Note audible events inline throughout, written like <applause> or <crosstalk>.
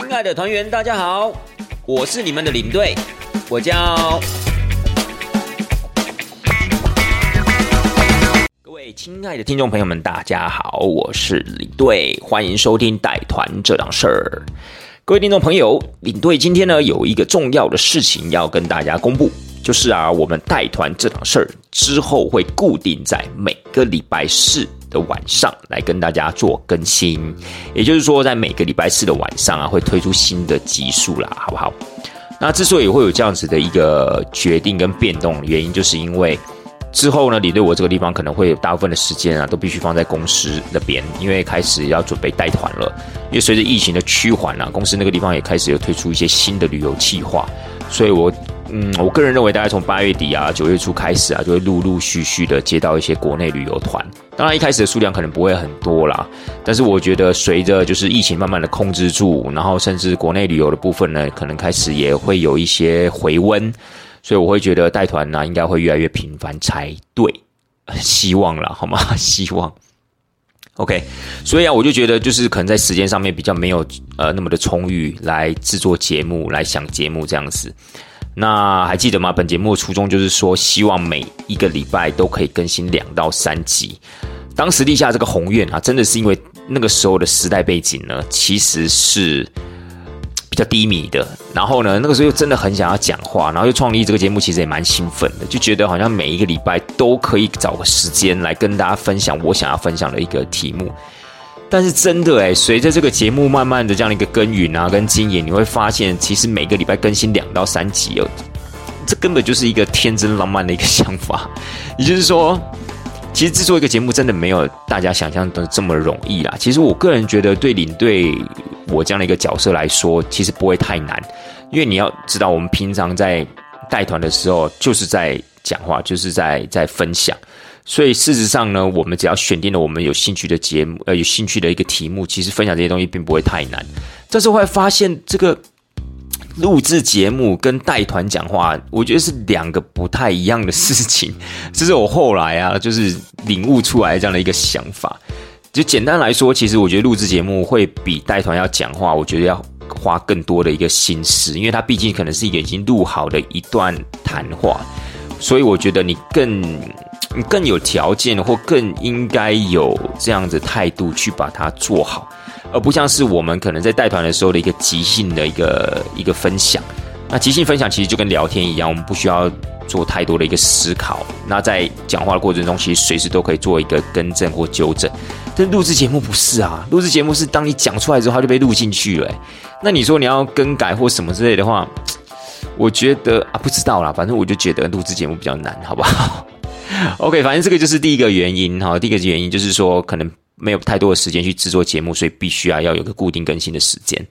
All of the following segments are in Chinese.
亲爱的团员，大家好，我是你们的领队，我叫各位亲爱的听众朋友们，大家好，我是领队，欢迎收听带团这档事儿。各位听众朋友，领队今天呢有一个重要的事情要跟大家公布，就是啊，我们带团这档事儿之后会固定在每个礼拜四。的晚上来跟大家做更新，也就是说，在每个礼拜四的晚上啊，会推出新的集数啦，好不好？那之所以会有这样子的一个决定跟变动，原因就是因为之后呢，你对我这个地方可能会有大部分的时间啊，都必须放在公司那边，因为开始要准备带团了。因为随着疫情的趋缓啊，公司那个地方也开始有推出一些新的旅游计划，所以我。嗯，我个人认为，大概从八月底啊、九月初开始啊，就会陆陆续续的接到一些国内旅游团。当然，一开始的数量可能不会很多啦，但是我觉得随着就是疫情慢慢的控制住，然后甚至国内旅游的部分呢，可能开始也会有一些回温，所以我会觉得带团呢应该会越来越频繁才对，希望了好吗？<laughs> 希望。OK，所以啊，我就觉得就是可能在时间上面比较没有呃那么的充裕来制作节目、来想节目这样子。那还记得吗？本节目的初衷就是说，希望每一个礼拜都可以更新两到三集。当时立下这个宏愿啊，真的是因为那个时候的时代背景呢，其实是比较低迷的。然后呢，那个时候又真的很想要讲话，然后又创立这个节目，其实也蛮兴奋的，就觉得好像每一个礼拜都可以找个时间来跟大家分享我想要分享的一个题目。但是真的哎，随着这个节目慢慢的这样的一个耕耘啊，跟经营，你会发现，其实每个礼拜更新两到三集哦，这根本就是一个天真浪漫的一个想法。也就是说，其实制作一个节目真的没有大家想象的这么容易啦。其实我个人觉得，对领队我这样的一个角色来说，其实不会太难，因为你要知道，我们平常在带团的时候，就是在讲话，就是在在分享。所以事实上呢，我们只要选定了我们有兴趣的节目，呃，有兴趣的一个题目，其实分享这些东西并不会太难。但是会发现，这个录制节目跟带团讲话，我觉得是两个不太一样的事情。<laughs> 这是我后来啊，就是领悟出来这样的一个想法。就简单来说，其实我觉得录制节目会比带团要讲话，我觉得要花更多的一个心思，因为它毕竟可能是一个已经录好的一段谈话，所以我觉得你更。你更有条件，或更应该有这样子态度去把它做好，而不像是我们可能在带团的时候的一个即兴的一个一个分享。那即兴分享其实就跟聊天一样，我们不需要做太多的一个思考。那在讲话的过程中，其实随时都可以做一个更正或纠正。但录制节目不是啊，录制节目是当你讲出来之后，它就被录进去了。那你说你要更改或什么之类的话，我觉得啊，不知道啦，反正我就觉得录制节目比较难，好不好 <laughs> OK，反正这个就是第一个原因哈。第一个原因就是说，可能没有太多的时间去制作节目，所以必须啊要有个固定更新的时间。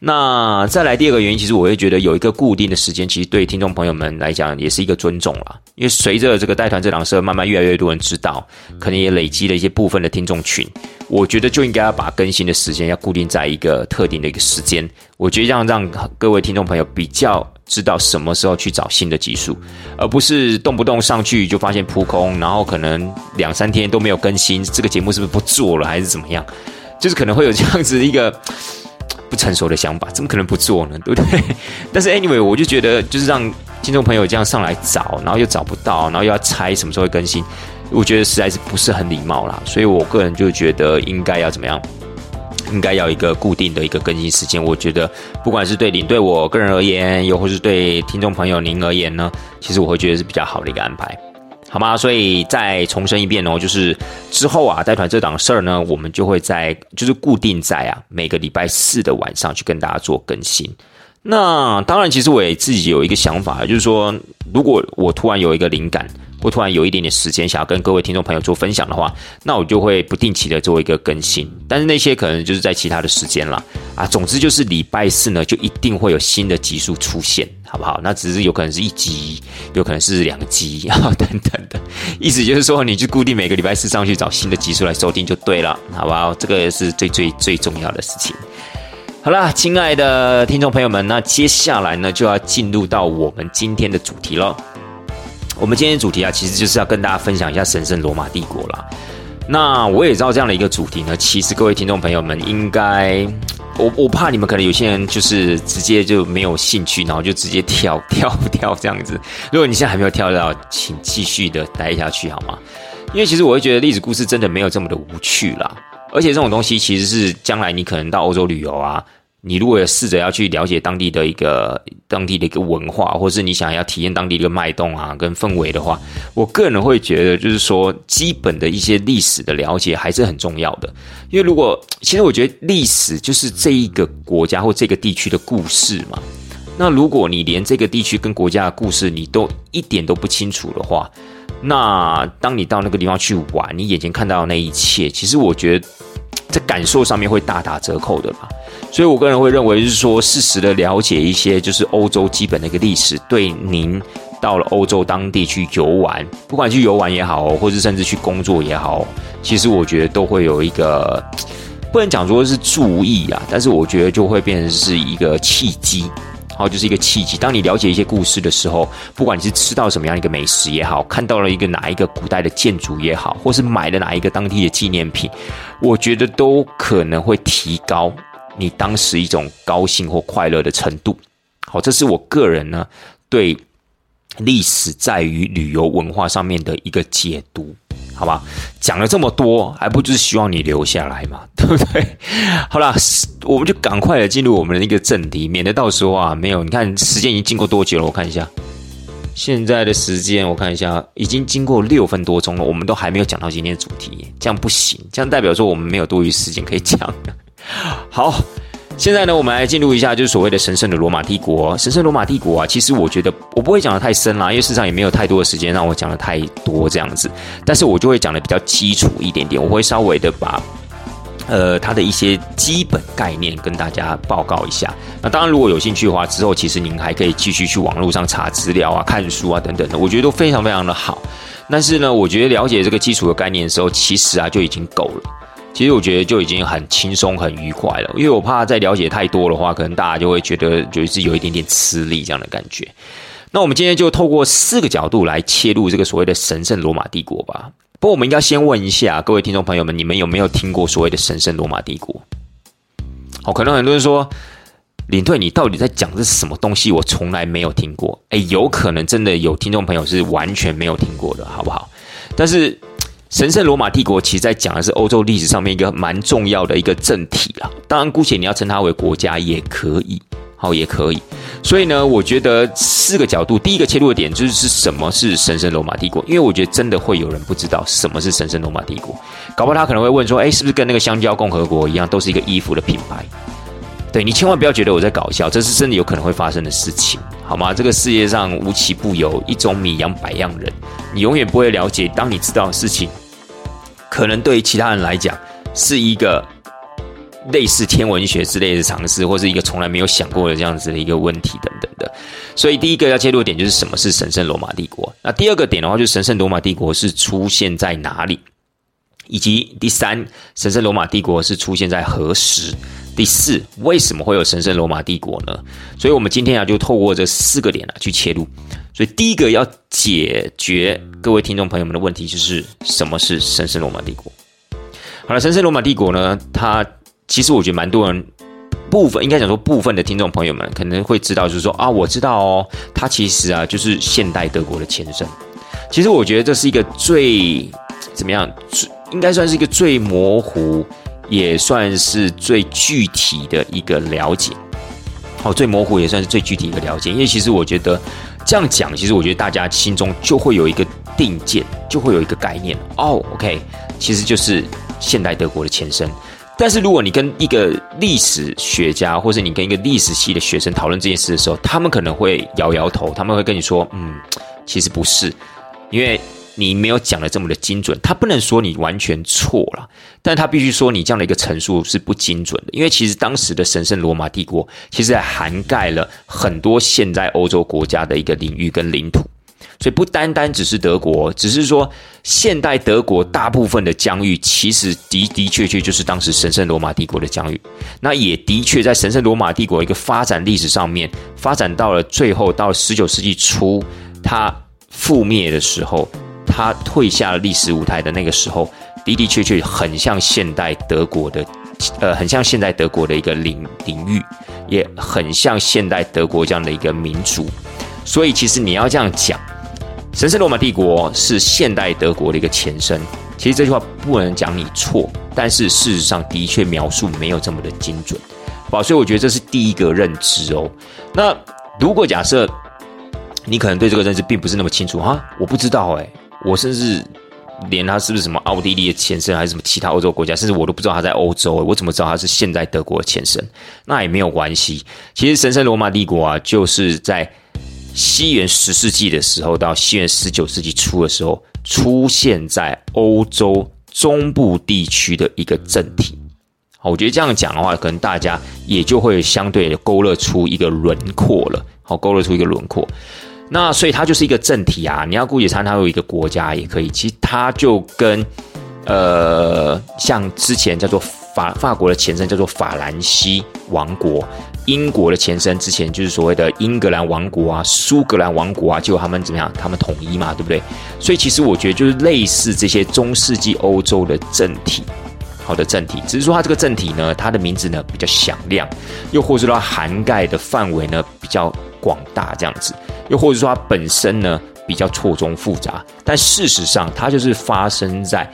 那再来第二个原因，其实我会觉得有一个固定的时间，其实对听众朋友们来讲也是一个尊重啦。因为随着这个带团这档事慢慢越来越多人知道，可能也累积了一些部分的听众群，我觉得就应该要把更新的时间要固定在一个特定的一个时间。我觉得这样让各位听众朋友比较知道什么时候去找新的技术，而不是动不动上去就发现扑空，然后可能两三天都没有更新，这个节目是不是不做了还是怎么样？就是可能会有这样子一个。不成熟的想法，怎么可能不做呢？对不对？<laughs> 但是 anyway，我就觉得就是让听众朋友这样上来找，然后又找不到，然后又要猜什么时候会更新，我觉得实在是不是很礼貌啦。所以我个人就觉得应该要怎么样？应该要一个固定的一个更新时间。我觉得不管是对领队我个人而言，又或是对听众朋友您而言呢，其实我会觉得是比较好的一个安排。好吗？所以再重申一遍哦，就是之后啊，带团这档事儿呢，我们就会在就是固定在啊每个礼拜四的晚上去跟大家做更新。那当然，其实我也自己有一个想法，就是说，如果我突然有一个灵感。我突然有一点点时间，想要跟各位听众朋友做分享的话，那我就会不定期的做一个更新。但是那些可能就是在其他的时间了啊。总之就是礼拜四呢，就一定会有新的集数出现，好不好？那只是有可能是一集，有可能是两集 <laughs> 啊，等等的。意思就是说，你就固定每个礼拜四上去找新的集数来收听就对了，好不好？这个是最最最重要的事情。好啦，亲爱的听众朋友们，那接下来呢，就要进入到我们今天的主题了。我们今天主题啊，其实就是要跟大家分享一下神圣罗马帝国啦。那我也知道这样的一个主题呢，其实各位听众朋友们应该我我怕你们可能有些人就是直接就没有兴趣，然后就直接跳 <laughs> 跳跳这样子。如果你现在还没有跳到，请继续的待下去好吗？因为其实我会觉得历史故事真的没有这么的无趣啦，而且这种东西其实是将来你可能到欧洲旅游啊。你如果试着要去了解当地的一个当地的一个文化，或是你想要体验当地的一个脉动啊，跟氛围的话，我个人会觉得，就是说基本的一些历史的了解还是很重要的。因为如果其实我觉得历史就是这一个国家或这个地区的故事嘛。那如果你连这个地区跟国家的故事你都一点都不清楚的话，那当你到那个地方去玩，你眼前看到的那一切，其实我觉得在感受上面会大打折扣的吧。所以，我个人会认为是说，适时的了解一些就是欧洲基本的一个历史，对您到了欧洲当地去游玩，不管去游玩也好，或是甚至去工作也好，其实我觉得都会有一个 <laughs> 不能讲说是注意啊，但是我觉得就会变成是一个契机，好，就是一个契机。当你了解一些故事的时候，不管你是吃到什么样一个美食也好，看到了一个哪一个古代的建筑也好，或是买了哪一个当地的纪念品，我觉得都可能会提高。你当时一种高兴或快乐的程度，好，这是我个人呢对历史在于旅游文化上面的一个解读，好吧？讲了这么多，还不就是希望你留下来嘛，<laughs> 对不对？好了，我们就赶快的进入我们的一个正题，免得到时候啊没有。你看时间已经经过多久了？我看一下，现在的时间我看一下，已经经过六分多钟了，我们都还没有讲到今天的主题，这样不行，这样代表说我们没有多余时间可以讲。<laughs> 好，现在呢，我们来进入一下，就是所谓的神圣的罗马帝国。神圣罗马帝国啊，其实我觉得我不会讲的太深啦，因为市场也没有太多的时间让我讲的太多这样子。但是我就会讲的比较基础一点点，我会稍微的把呃它的一些基本概念跟大家报告一下。那当然，如果有兴趣的话，之后其实您还可以继续去网络上查资料啊、看书啊等等的，我觉得都非常非常的好。但是呢，我觉得了解这个基础的概念的时候，其实啊就已经够了。其实我觉得就已经很轻松、很愉快了，因为我怕再了解太多的话，可能大家就会觉得就是有一点点吃力这样的感觉。那我们今天就透过四个角度来切入这个所谓的神圣罗马帝国吧。不过我们应该先问一下各位听众朋友们，你们有没有听过所谓的神圣罗马帝国？好，可能很多人说领队，你到底在讲的是什么东西？我从来没有听过。哎，有可能真的有听众朋友是完全没有听过的，好不好？但是。神圣罗马帝国其实在讲的是欧洲历史上面一个蛮重要的一个政体啦。当然，姑且你要称它为国家也可以，好也可以。所以呢，我觉得四个角度，第一个切入的点就是是什么是神圣罗马帝国？因为我觉得真的会有人不知道什么是神圣罗马帝国，搞不好他可能会问说：“哎，是不是跟那个香蕉共和国一样，都是一个衣服的品牌？”对你千万不要觉得我在搞笑，这是真的有可能会发生的事情，好吗？这个世界上无奇不有，一种米养百样人，你永远不会了解。当你知道的事情。可能对于其他人来讲，是一个类似天文学之类的尝试，或是一个从来没有想过的这样子的一个问题等等的。所以，第一个要切入点就是什么是神圣罗马帝国。那第二个点的话，就是神圣罗马帝国是出现在哪里，以及第三，神圣罗马帝国是出现在何时？第四，为什么会有神圣罗马帝国呢？所以，我们今天啊，就透过这四个点啊去切入。所以，第一个要解决各位听众朋友们的问题，就是什么是神圣罗马帝国？好了，神圣罗马帝国呢，它其实我觉得蛮多人部分应该讲说部分的听众朋友们可能会知道，就是说啊，我知道哦，它其实啊就是现代德国的前身。其实我觉得这是一个最怎么样，最应该算是一个最模糊，也算是最具体的一个了解。好，最模糊也算是最具体一个了解，因为其实我觉得。这样讲，其实我觉得大家心中就会有一个定见，就会有一个概念哦。OK，其实就是现代德国的前身。但是如果你跟一个历史学家，或是你跟一个历史系的学生讨论这件事的时候，他们可能会摇摇头，他们会跟你说：“嗯，其实不是，因为。”你没有讲的这么的精准，他不能说你完全错了，但他必须说你这样的一个陈述是不精准的，因为其实当时的神圣罗马帝国其实涵盖了很多现在欧洲国家的一个领域跟领土，所以不单单只是德国，只是说现代德国大部分的疆域其实的的确确就是当时神圣罗马帝国的疆域，那也的确在神圣罗马帝国一个发展历史上面，发展到了最后到十九世纪初，它覆灭的时候。他退下历史舞台的那个时候，的的确确很像现代德国的，呃，很像现代德国的一个领领域，也很像现代德国这样的一个民族。所以，其实你要这样讲，神圣罗马帝国是现代德国的一个前身。其实这句话不能讲你错，但是事实上的确描述没有这么的精准，好，所以我觉得这是第一个认知哦。那如果假设你可能对这个认知并不是那么清楚哈，我不知道哎，我甚至连他是不是什么奥地利的前身，还是什么其他欧洲国家，甚至我都不知道他在欧洲，我怎么知道他是现在德国的前身？那也没有关系。其实神圣罗马帝国啊，就是在西元十世纪的时候到西元十九世纪初的时候。出现在欧洲中部地区的一个政体，好，我觉得这样讲的话，可能大家也就会相对勾勒出一个轮廓了。好，勾勒出一个轮廓。那所以它就是一个政体啊，你要姑且称它有一个国家也可以。其实它就跟呃，像之前叫做法法国的前身叫做法兰西王国。英国的前身之前就是所谓的英格兰王国啊，苏格兰王国啊，就他们怎么样？他们统一嘛，对不对？所以其实我觉得就是类似这些中世纪欧洲的政体，好的政体，只是说它这个政体呢，它的名字呢比较响亮，又或者说它涵盖的范围呢比较广大，这样子，又或者说它本身呢比较错综复杂，但事实上它就是发生在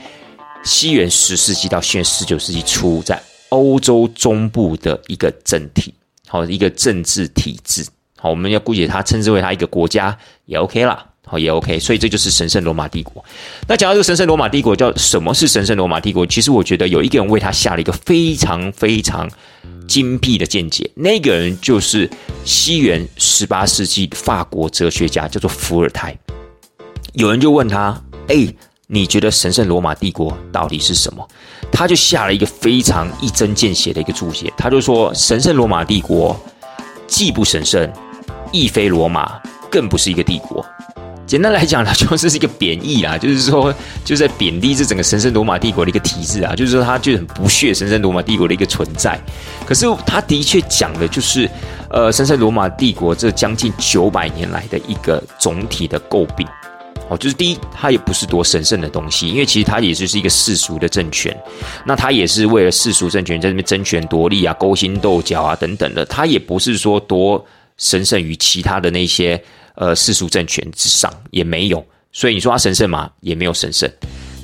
西元十世纪到西元十九世纪初，在欧洲中部的一个政体。好一个政治体制，好，我们要姑且它称之为它一个国家也 OK 啦，好也 OK，所以这就是神圣罗马帝国。那讲到这个神圣罗马帝国，叫什么是神圣罗马帝国？其实我觉得有一个人为他下了一个非常非常精辟的见解，那个人就是西元十八世纪法国哲学家，叫做伏尔泰。有人就问他：“哎，你觉得神圣罗马帝国到底是什么？”他就下了一个非常一针见血的一个注解，他就说：“神圣罗马帝国既不神圣，亦非罗马，更不是一个帝国。简单来讲呢，就是一个贬义啊，<laughs> 就是说，就在贬低这整个神圣罗马帝国的一个体制啊，就是说，他就很不屑神圣罗马帝国的一个存在。可是，他的确讲的就是，呃，神圣罗马帝国这将近九百年来的一个总体的诟病。”哦，就是第一，它也不是多神圣的东西，因为其实它也就是一个世俗的政权，那它也是为了世俗政权在那边争权夺利啊、勾心斗角啊等等的，它也不是说多神圣于其他的那些呃世俗政权之上，也没有。所以你说它神圣吗？也没有神圣。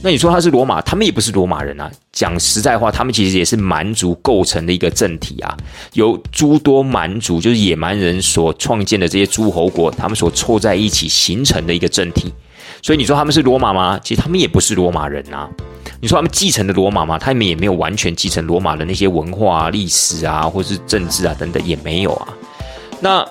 那你说它是罗马，他们也不是罗马人啊。讲实在话，他们其实也是蛮族构成的一个政体啊，由诸多蛮族，就是野蛮人所创建的这些诸侯国，他们所凑在一起形成的一个政体。所以你说他们是罗马吗？其实他们也不是罗马人啊。你说他们继承的罗马吗？他们也没有完全继承罗马的那些文化、历史啊，或是政治啊等等，也没有啊。那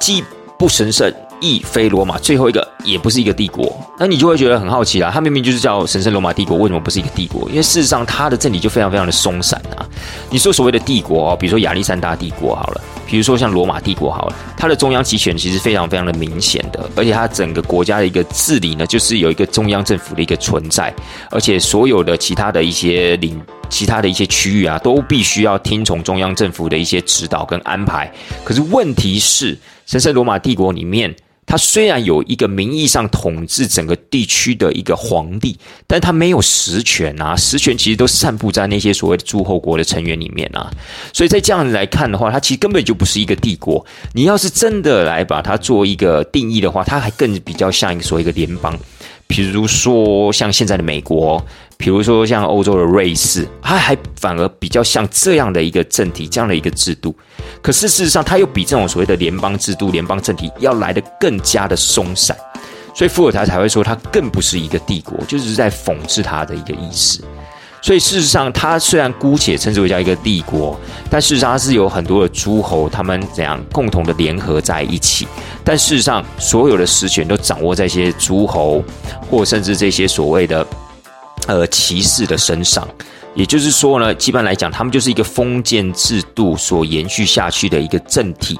既不神圣。亦非罗马，最后一个也不是一个帝国，那你就会觉得很好奇啦。它明明就是叫神圣罗马帝国，为什么不是一个帝国？因为事实上它的政体就非常非常的松散啊。你说所谓的帝国哦，比如说亚历山大帝国好了，比如说像罗马帝国好了，它的中央集权其实非常非常的明显的，而且它整个国家的一个治理呢，就是有一个中央政府的一个存在，而且所有的其他的一些领、其他的一些区域啊，都必须要听从中央政府的一些指导跟安排。可是问题是，神圣罗马帝国里面。它虽然有一个名义上统治整个地区的一个皇帝，但它没有实权啊，实权其实都散布在那些所谓的诸侯国的成员里面啊。所以在这样来看的话，它其实根本就不是一个帝国。你要是真的来把它做一个定义的话，它还更比较像一个所谓一个联邦。比如说像现在的美国，比如说像欧洲的瑞士，它还反而比较像这样的一个政体，这样的一个制度。可是事实上，它又比这种所谓的联邦制度、联邦政体要来的更加的松散。所以伏尔泰才会说，它更不是一个帝国，就是在讽刺他的一个意思。所以事实上，它虽然姑且称之为叫一个帝国，但事实上它是有很多的诸侯，他们怎样共同的联合在一起。但事实上，所有的实权都掌握在一些诸侯，或甚至这些所谓的呃骑士的身上。也就是说呢，基本来讲，他们就是一个封建制度所延续下去的一个政体。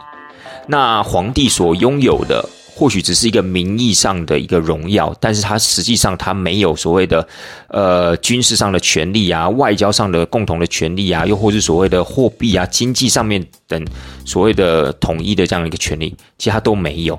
那皇帝所拥有的。或许只是一个名义上的一个荣耀，但是他实际上他没有所谓的，呃，军事上的权利啊，外交上的共同的权利啊，又或是所谓的货币啊，经济上面等所谓的统一的这样一个权利，其他都没有。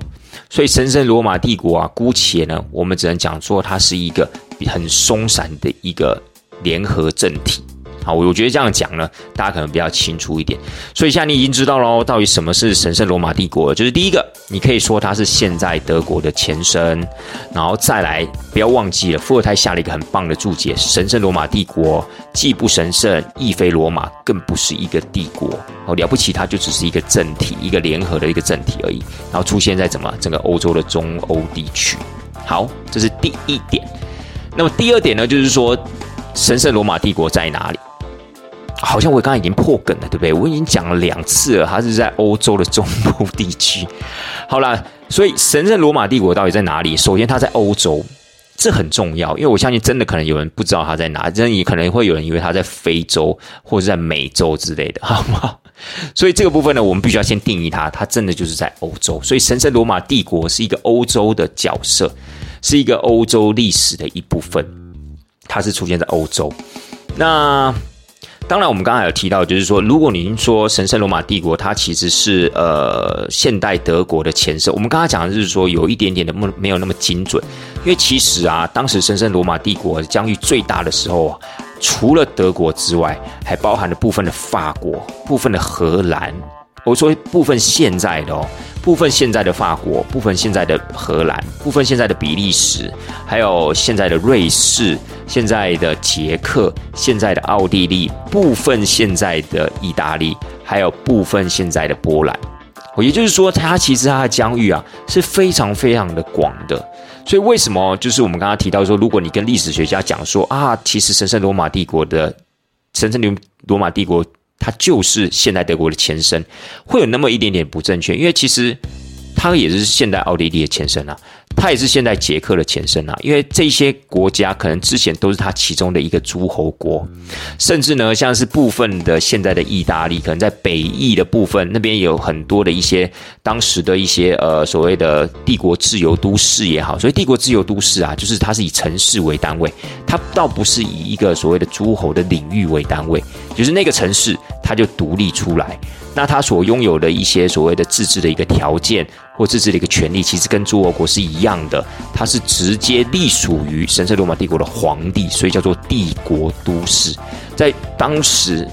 所以神圣罗马帝国啊，姑且呢，我们只能讲说它是一个很松散的一个联合政体。好，我我觉得这样讲呢，大家可能比较清楚一点。所以现在你已经知道喽，到底什么是神圣罗马帝国？就是第一个，你可以说它是现在德国的前身，然后再来，不要忘记了，伏尔泰下了一个很棒的注解：神圣罗马帝国既不神圣，亦非罗马，更不是一个帝国。哦，了不起，它就只是一个政体，一个联合的一个政体而已。然后出现在怎么整个欧洲的中欧地区。好，这是第一点。那么第二点呢，就是说神圣罗马帝国在哪里？好像我刚刚已经破梗了，对不对？我已经讲了两次了，它是在欧洲的中部地区。好了，所以神圣罗马帝国到底在哪里？首先，它在欧洲，这很重要，因为我相信真的可能有人不知道它在哪，真的也可能会有人以为它在非洲或者在美洲之类的，好吗？所以这个部分呢，我们必须要先定义它，它真的就是在欧洲。所以神圣罗马帝国是一个欧洲的角色，是一个欧洲历史的一部分，它是出现在欧洲。那当然，我们刚才有提到，就是说，如果您说神圣罗马帝国，它其实是呃现代德国的前身。我们刚才讲的就是说，有一点点的没没有那么精准，因为其实啊，当时神圣罗马帝国疆域最大的时候啊，除了德国之外，还包含了部分的法国、部分的荷兰。我说部分现在的哦。部分现在的法国，部分现在的荷兰，部分现在的比利时，还有现在的瑞士，现在的捷克，现在的奥地利，部分现在的意大利，还有部分现在的波兰。也就是说，它其实它的疆域啊是非常非常的广的。所以为什么就是我们刚刚提到说，如果你跟历史学家讲说啊，其实神圣罗马帝国的神圣罗罗马帝国。它就是现代德国的前身，会有那么一点点不正确，因为其实它也是现代奥地利的前身啊。它也是现代捷克的前身啊，因为这些国家可能之前都是它其中的一个诸侯国，甚至呢，像是部分的现在的意大利，可能在北翼的部分那边有很多的一些当时的一些呃所谓的帝国自由都市也好，所以帝国自由都市啊，就是它是以城市为单位，它倒不是以一个所谓的诸侯的领域为单位，就是那个城市它就独立出来。那他所拥有的一些所谓的自治的一个条件或自治的一个权利，其实跟诸侯国是一样的，它是直接隶属于神圣罗马帝国的皇帝，所以叫做帝国都市。在当时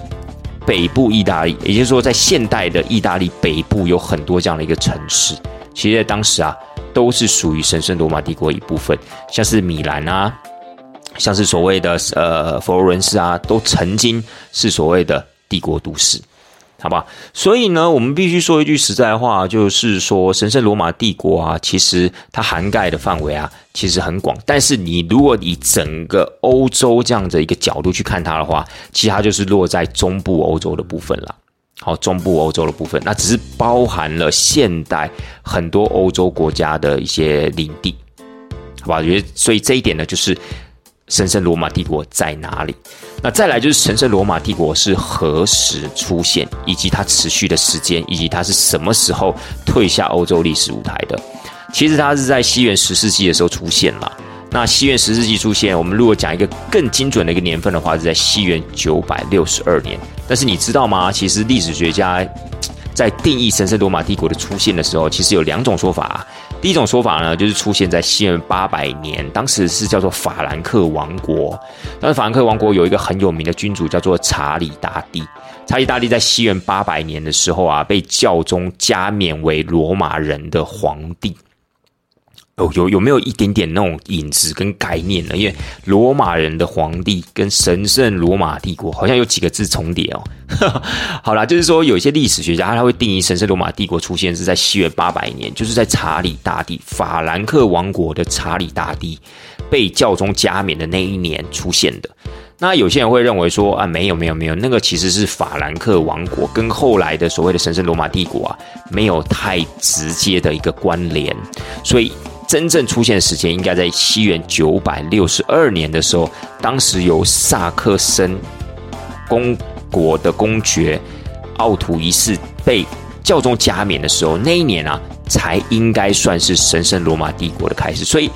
北部意大利，也就是说在现代的意大利北部有很多这样的一个城市，其实在当时啊都是属于神圣罗马帝国一部分，像是米兰啊，像是所谓的呃佛罗伦斯啊，都曾经是所谓的帝国都市。好吧，所以呢，我们必须说一句实在话，就是说，神圣罗马帝国啊，其实它涵盖的范围啊，其实很广。但是你如果以整个欧洲这样的一个角度去看它的话，其实它就是落在中部欧洲的部分了。好，中部欧洲的部分，那只是包含了现代很多欧洲国家的一些领地，好吧？觉得所以这一点呢，就是。神圣罗马帝国在哪里？那再来就是神圣罗马帝国是何时出现，以及它持续的时间，以及它是什么时候退下欧洲历史舞台的？其实它是在西元十世纪的时候出现了。那西元十世纪出现，我们如果讲一个更精准的一个年份的话，是在西元九百六十二年。但是你知道吗？其实历史学家在定义神圣罗马帝国的出现的时候，其实有两种说法。第一种说法呢，就是出现在西元八百年，当时是叫做法兰克王国。当时法兰克王国有一个很有名的君主，叫做查理大帝。查理大帝在西元八百年的时候啊，被教宗加冕为罗马人的皇帝。有有有没有一点点那种影子跟概念呢？因为罗马人的皇帝跟神圣罗马帝国好像有几个字重叠哦。<laughs> 好啦，就是说有一些历史学家他会定义神圣罗马帝国出现是在西元八百年，就是在查理大帝法兰克王国的查理大帝被教宗加冕的那一年出现的。那有些人会认为说啊，没有没有没有，那个其实是法兰克王国跟后来的所谓的神圣罗马帝国啊，没有太直接的一个关联，所以。真正出现的时间应该在西元九百六十二年的时候，当时由萨克森公国的公爵奥图一世被教宗加冕的时候，那一年啊，才应该算是神圣罗马帝国的开始。所以，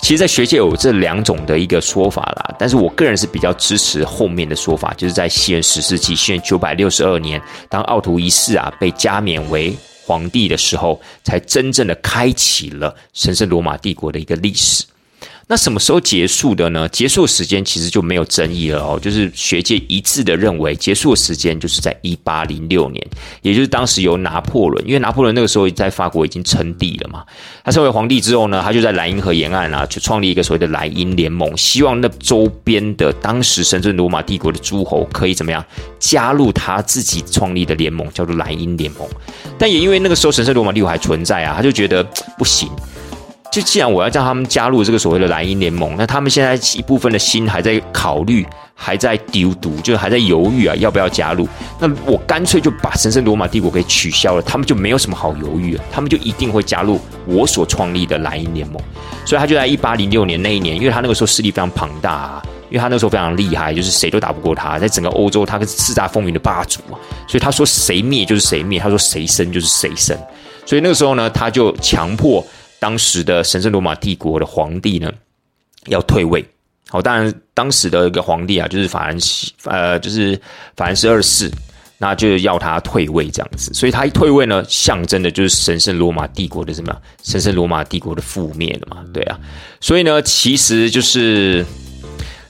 其实，在学界有这两种的一个说法啦。但是我个人是比较支持后面的说法，就是在西元十世纪，西元九百六十二年，当奥图一世啊被加冕为。皇帝的时候，才真正的开启了神圣罗马帝国的一个历史。那什么时候结束的呢？结束时间其实就没有争议了哦，就是学界一致的认为，结束的时间就是在一八零六年，也就是当时由拿破仑，因为拿破仑那个时候在法国已经称帝了嘛，他成为皇帝之后呢，他就在莱茵河沿岸啊，去创立一个所谓的莱茵联盟，希望那周边的当时神圣罗马帝国的诸侯可以怎么样加入他自己创立的联盟，叫做莱茵联盟。但也因为那个时候神圣罗马帝国还存在啊，他就觉得不行。就既然我要叫他们加入这个所谓的莱茵联盟，那他们现在一部分的心还在考虑，还在丢毒，就还在犹豫啊，要不要加入？那我干脆就把神圣罗马帝国给取消了，他们就没有什么好犹豫了，他们就一定会加入我所创立的莱茵联盟。所以他就在一八零六年那一年，因为他那个时候势力非常庞大，啊，因为他那个时候非常厉害，就是谁都打不过他，在整个欧洲他是叱咤风云的霸主啊。所以他说谁灭就是谁灭，他说谁生就是谁生。所以那个时候呢，他就强迫。当时的神圣罗马帝国的皇帝呢，要退位。好，当然当时的一个皇帝啊，就是法兰西，呃，就是法兰西二世，那就要他退位这样子。所以他一退位呢，象征的就是神圣罗马帝国的什么？神圣罗马帝国的覆灭了嘛？对啊。所以呢，其实就是。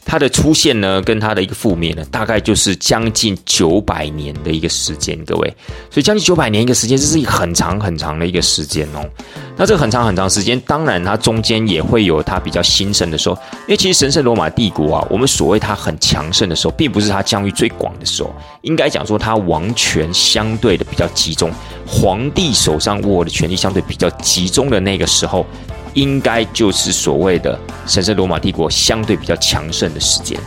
它的出现呢，跟它的一个覆灭呢，大概就是将近九百年的一个时间，各位。所以将近九百年一个时间，这是一个很长很长的一个时间哦。那这个很长很长时间，当然它中间也会有它比较兴盛的时候。因为其实神圣罗马帝国啊，我们所谓它很强盛的时候，并不是它疆域最广的时候，应该讲说它王权相对的比较集中，皇帝手上握的权力相对比较集中的那个时候。应该就是所谓的神圣罗马帝国相对比较强盛的时间。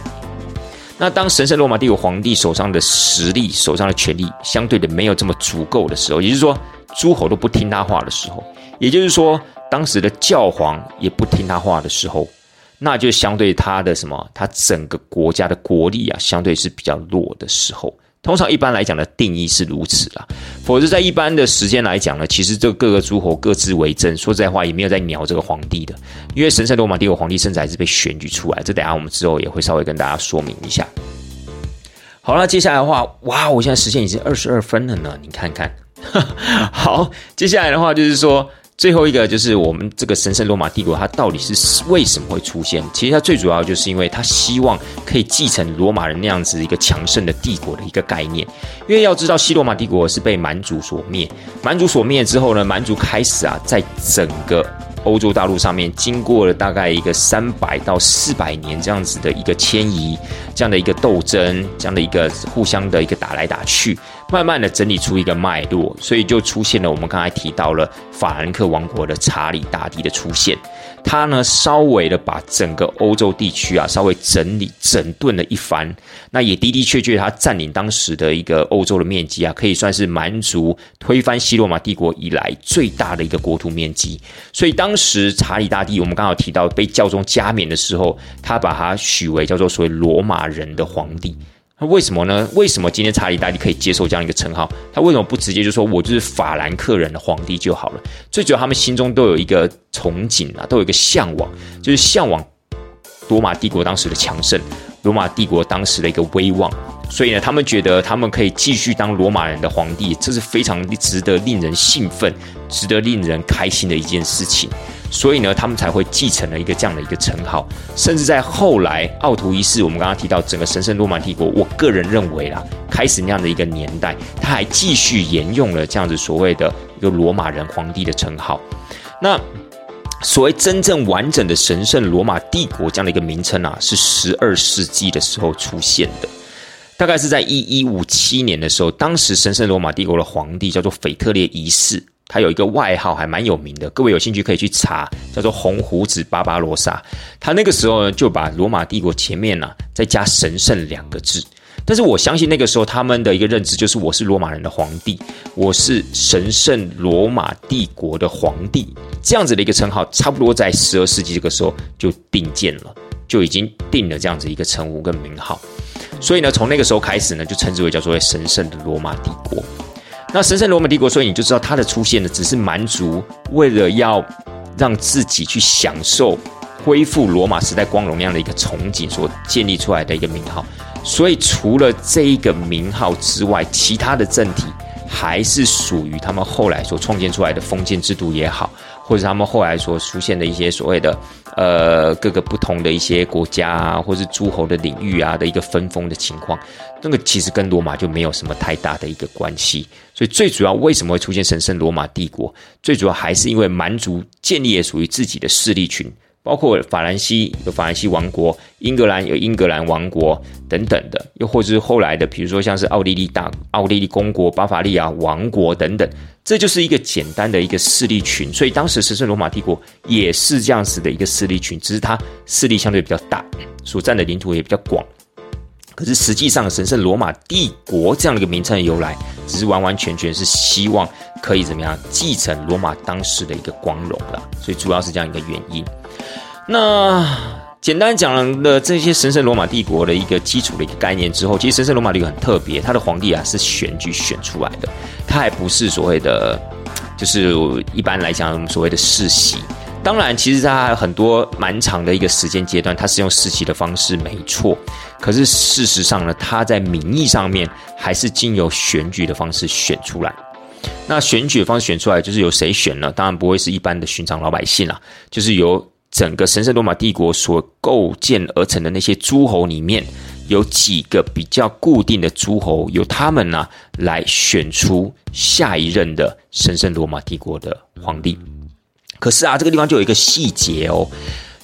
那当神圣罗马帝国皇帝手上的实力、手上的权力相对的没有这么足够的时候，也就是说诸侯都不听他话的时候，也就是说当时的教皇也不听他话的时候，那就相对他的什么，他整个国家的国力啊，相对是比较弱的时候。通常一般来讲的定义是如此啦，否则在一般的时间来讲呢，其实这各个诸侯各自为政，说实在话也没有在鸟这个皇帝的，因为神圣罗马帝国皇帝甚至还是被选举出来，这等下我们之后也会稍微跟大家说明一下。好了，接下来的话，哇，我现在时间已经二十二分了呢，你看看。<laughs> 好，接下来的话就是说。最后一个就是我们这个神圣罗马帝国，它到底是为什么会出现？其实它最主要就是因为它希望可以继承罗马人那样子一个强盛的帝国的一个概念。因为要知道，西罗马帝国是被蛮族所灭，蛮族所灭之后呢，蛮族开始啊，在整个欧洲大陆上面，经过了大概一个三百到四百年这样子的一个迁移，这样的一个斗争，这样的一个互相的一个打来打去。慢慢的整理出一个脉络，所以就出现了我们刚才提到了法兰克王国的查理大帝的出现。他呢，稍微的把整个欧洲地区啊，稍微整理整顿了一番。那也的的确确，他占领当时的一个欧洲的面积啊，可以算是蛮族推翻西罗马帝国以来最大的一个国土面积。所以当时查理大帝，我们刚好提到被教宗加冕的时候，他把他许为叫做所谓罗马人的皇帝。那为什么呢？为什么今天查理大帝可以接受这样一个称号？他为什么不直接就说我就是法兰克人的皇帝就好了？最主要，他们心中都有一个憧憬啊，都有一个向往，就是向往罗马帝国当时的强盛，罗马帝国当时的一个威望。所以呢，他们觉得他们可以继续当罗马人的皇帝，这是非常值得令人兴奋、值得令人开心的一件事情。所以呢，他们才会继承了一个这样的一个称号，甚至在后来奥图一世，我们刚刚提到整个神圣罗马帝国，我个人认为啦，开始那样的一个年代，他还继续沿用了这样子所谓的一个罗马人皇帝的称号。那所谓真正完整的神圣罗马帝国这样的一个名称啊，是十二世纪的时候出现的，大概是在一一五七年的时候，当时神圣罗马帝国的皇帝叫做腓特烈一世。他有一个外号还蛮有名的，各位有兴趣可以去查，叫做红胡子巴巴罗萨。他那个时候呢，就把罗马帝国前面呢再加神圣两个字。但是我相信那个时候他们的一个认知就是我是罗马人的皇帝，我是神圣罗马帝国的皇帝，这样子的一个称号，差不多在十二世纪这个时候就定建了，就已经定了这样子一个称呼跟名号。所以呢，从那个时候开始呢，就称之为叫做神圣的罗马帝国。那神圣罗马帝国，所以你就知道它的出现呢，只是蛮族为了要让自己去享受恢复罗马时代光荣那样的一个憧憬所建立出来的一个名号。所以除了这一个名号之外，其他的政体还是属于他们后来所创建出来的封建制度也好。或者他们后来所出现的一些所谓的呃各个不同的一些国家啊，或是诸侯的领域啊的一个分封的情况，那个其实跟罗马就没有什么太大的一个关系。所以最主要为什么会出现神圣罗马帝国，最主要还是因为蛮族建立了属于自己的势力群。包括法兰西有法兰西王国，英格兰有英格兰王国等等的，又或者是后来的，比如说像是奥地利大奥地利公国、巴伐利亚王国等等，这就是一个简单的一个势力群。所以当时神圣罗马帝国也是这样子的一个势力群，只是它势力相对比较大，所占的领土也比较广。可是实际上，神圣罗马帝国这样的一个名称的由来，只是完完全全是希望可以怎么样继承罗马当时的一个光荣了。所以主要是这样一个原因。那简单讲了这些神圣罗马帝国的一个基础的一个概念之后，其实神圣罗马帝国很特别，它的皇帝啊是选举选出来的，它还不是所谓的，就是一般来讲所谓的世袭。当然，其实它很多蛮长的一个时间阶段，它是用世袭的方式，没错。可是事实上呢，它在名义上面还是经由选举的方式选出来。那选举方式选出来，就是由谁选呢？当然不会是一般的寻常老百姓啦，就是由。整个神圣罗马帝国所构建而成的那些诸侯里面，有几个比较固定的诸侯，由他们呢来选出下一任的神圣罗马帝国的皇帝。可是啊，这个地方就有一个细节哦。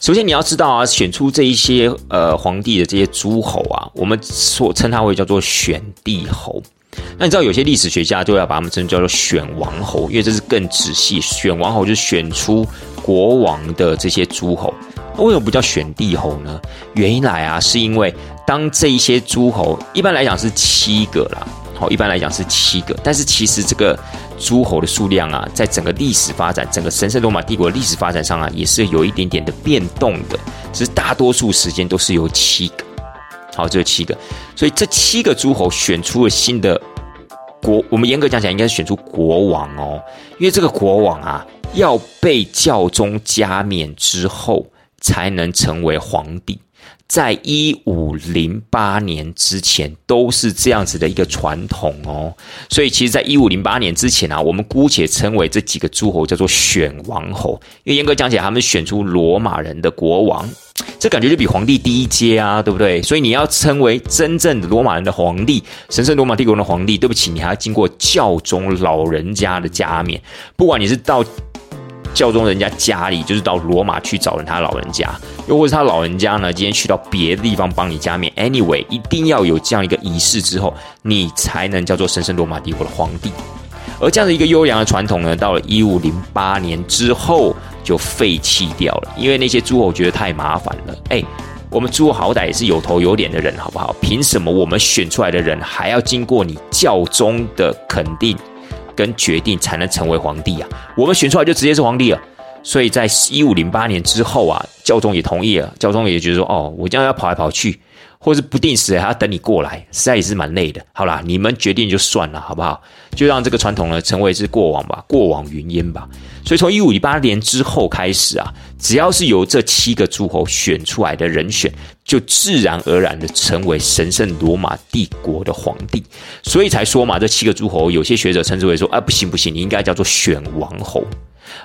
首先你要知道啊，选出这一些呃皇帝的这些诸侯啊，我们所称它为叫做选帝侯。那你知道有些历史学家就要把他们称叫做选王侯，因为这是更仔细。选王侯就是选出。国王的这些诸侯，为什么不叫选帝侯呢？原因来啊，是因为当这一些诸侯，一般来讲是七个啦，好，一般来讲是七个，但是其实这个诸侯的数量啊，在整个历史发展，整个神圣罗马帝国历史发展上啊，也是有一点点的变动的，只是大多数时间都是有七个，好，只有七个，所以这七个诸侯选出了新的国，我们严格讲起来，应该是选出国王哦，因为这个国王啊。要被教宗加冕之后，才能成为皇帝。在一五零八年之前，都是这样子的一个传统哦。所以，其实，在一五零八年之前啊，我们姑且称为这几个诸侯叫做选王侯，因为严格讲起来，他们选出罗马人的国王，这感觉就比皇帝低一阶啊，对不对？所以，你要称为真正的罗马人的皇帝，神圣罗马帝国的皇帝，对不起，你还要经过教宗老人家的加冕，不管你是到。教宗人家家里就是到罗马去找人，他老人家，又或者他老人家呢，今天去到别的地方帮你加冕。Anyway，一定要有这样一个仪式之后，你才能叫做神圣罗马帝国的皇帝。而这样的一个优良的传统呢，到了一五零八年之后就废弃掉了，因为那些诸侯觉得太麻烦了。哎，我们诸侯好歹也是有头有脸的人，好不好？凭什么我们选出来的人还要经过你教宗的肯定？跟决定才能成为皇帝啊！我们选出来就直接是皇帝了。所以在一五零八年之后啊，教宗也同意了。教宗也觉得说，哦，我这样要跑来跑去，或是不定时还要等你过来，实在也是蛮累的。好啦，你们决定就算了，好不好？就让这个传统呢成为是过往吧，过往云烟吧。所以从一五一八年之后开始啊，只要是由这七个诸侯选出来的人选，就自然而然的成为神圣罗马帝国的皇帝。所以才说嘛，这七个诸侯，有些学者称之为说，啊，不行不行，你应该叫做选王侯。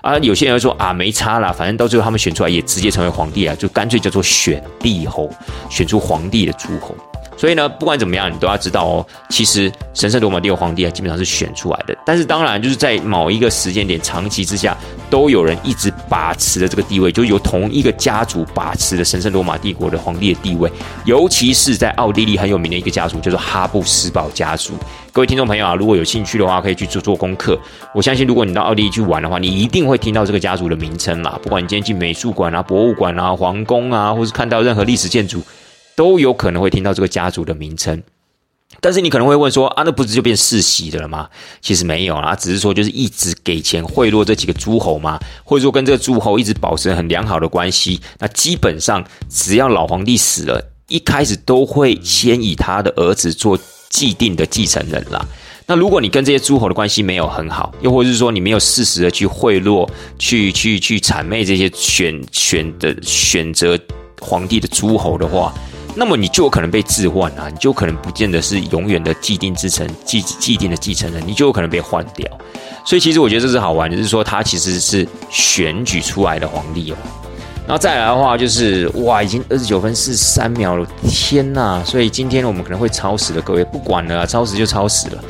啊，有些人说啊，没差啦，反正到最后他们选出来也直接成为皇帝啊，就干脆叫做选帝侯，选出皇帝的诸侯。所以呢，不管怎么样，你都要知道哦，其实神圣罗马帝国皇帝啊，基本上是选出来的。但是当然，就是在某一个时间点，长期之下，都有人一直把持的这个地位，就由同一个家族把持的神圣罗马帝国的皇帝的地位。尤其是在奥地利很有名的一个家族，叫做哈布斯堡家族。各位听众朋友啊，如果有兴趣的话，可以去做做功课。我相信，如果你到奥地利去玩的话，你一定会听到这个家族的名称啦。不管你今天进美术馆啊、博物馆啊、皇宫啊，或是看到任何历史建筑。都有可能会听到这个家族的名称，但是你可能会问说啊，那不是就变世袭的了吗？其实没有啦，只是说就是一直给钱贿赂这几个诸侯嘛，或者说跟这个诸侯一直保持很良好的关系。那基本上只要老皇帝死了，一开始都会先以他的儿子做既定的继承人啦。那如果你跟这些诸侯的关系没有很好，又或者是说你没有适时的去贿赂、去去去谄媚这些选选的选择皇帝的诸侯的话，那么你就有可能被置换啊，你就可能不见得是永远的既定之臣、既既定的继承人，你就有可能被换掉。所以其实我觉得这是好玩，就是说他其实是选举出来的皇帝哦。然后再来的话就是哇，已经二十九分四十三秒了，天呐！所以今天我们可能会超时了，各位不管了，超时就超时了。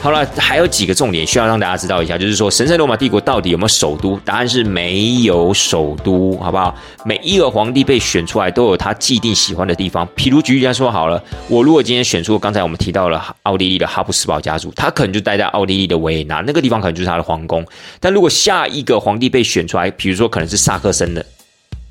好了，还有几个重点需要让大家知道一下，就是说神圣罗马帝国到底有没有首都？答案是没有首都，好不好？每一个皇帝被选出来都有他既定喜欢的地方。譬如举例来说好了，我如果今天选出刚才我们提到了奥地利的哈布斯堡家族，他可能就待在奥地利的维也纳那个地方，可能就是他的皇宫。但如果下一个皇帝被选出来，比如说可能是萨克森的。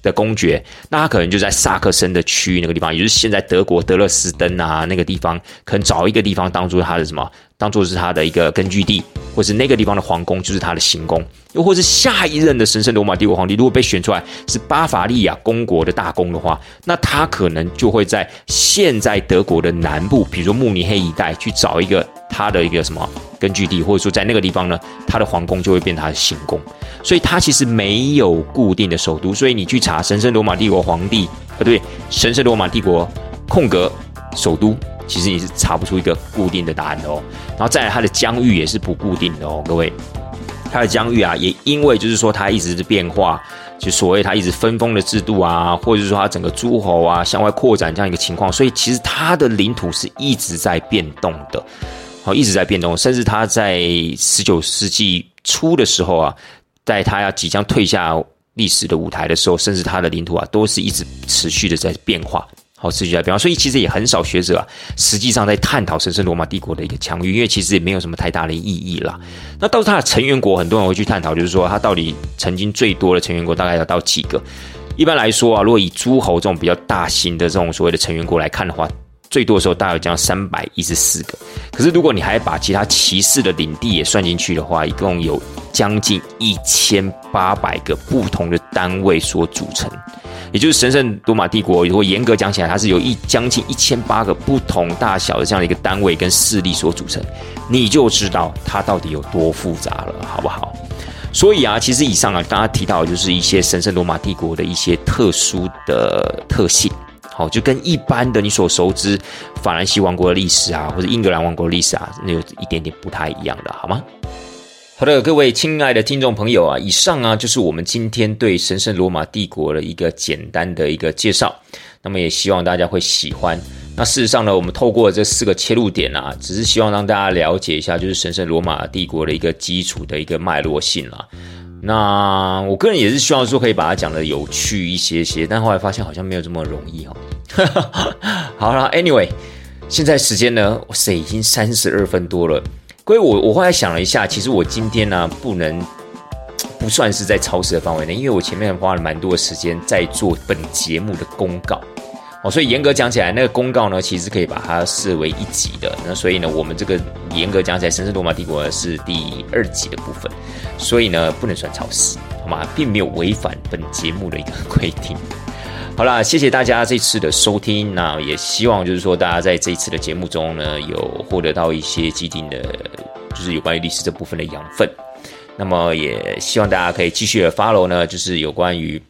的公爵，那他可能就在萨克森的区域那个地方，也就是现在德国德勒斯登啊那个地方，可能找一个地方当做他的什么，当做是他的一个根据地，或是那个地方的皇宫就是他的行宫，又或是下一任的神圣罗马帝国皇帝如果被选出来是巴伐利亚公国的大公的话，那他可能就会在现在德国的南部，比如说慕尼黑一带去找一个他的一个什么根据地，或者说在那个地方呢，他的皇宫就会变他的行宫。所以他其实没有固定的首都，所以你去查神圣罗马帝国皇帝，不对，神圣罗马帝国空格首都，其实你是查不出一个固定的答案的哦。然后再来，它的疆域也是不固定的哦，各位，它的疆域啊，也因为就是说它一直是变化，就所谓它一直分封的制度啊，或者是说它整个诸侯啊向外扩展这样一个情况，所以其实它的领土是一直在变动的，好，一直在变动，甚至它在十九世纪初的时候啊。在他要即将退下历史的舞台的时候，甚至他的领土啊，都是一直持续的在变化，好持续在变化。所以其实也很少学者啊，实际上在探讨神圣罗马帝国的一个强域，因为其实也没有什么太大的意义啦。那到它的成员国，很多人会去探讨，就是说它到底曾经最多的成员国大概要到几个？一般来说啊，如果以诸侯这种比较大型的这种所谓的成员国来看的话。最多的时候大概将三百一十四个，可是如果你还把其他骑士的领地也算进去的话，一共有将近一千八百个不同的单位所组成，也就是神圣罗马帝国。如果严格讲起来，它是由一将近一千八个不同大小的这样的一个单位跟势力所组成，你就知道它到底有多复杂了，好不好？所以啊，其实以上啊，大家提到的就是一些神圣罗马帝国的一些特殊的特性。好，就跟一般的你所熟知法兰西王国的历史啊，或者英格兰王国的历史啊，那有一点点不太一样的，好吗？好的，各位亲爱的听众朋友啊，以上啊就是我们今天对神圣罗马帝国的一个简单的一个介绍。那么也希望大家会喜欢。那事实上呢，我们透过这四个切入点啊，只是希望让大家了解一下，就是神圣罗马帝国的一个基础的一个脉络性啦。那我个人也是希望说可以把它讲的有趣一些些，但后来发现好像没有这么容易哦。<laughs> 好了，Anyway，现在时间呢，哇塞，已经三十二分多了。所以，我我后来想了一下，其实我今天呢不能不算是在超时的范围内，因为我前面花了蛮多的时间在做本节目的公告。哦，所以严格讲起来，那个公告呢，其实可以把它视为一集的。那所以呢，我们这个严格讲起来，神圣罗马帝国是第二集的部分，所以呢，不能算超时，好吗？并没有违反本节目的一个规定。好啦，谢谢大家这次的收听。那也希望就是说，大家在这一次的节目中呢，有获得到一些既定的，就是有关于历史这部分的养分。那么也希望大家可以继续的 follow 呢，就是有关于。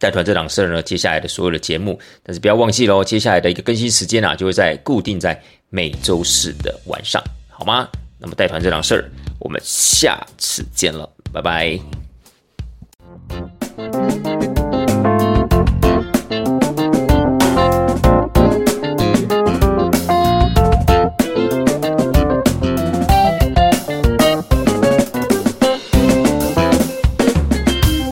带团这档事儿呢，接下来的所有的节目，但是不要忘记喽，接下来的一个更新时间啊，就会在固定在每周四的晚上，好吗？那么带团这档事儿，我们下次见了，拜拜。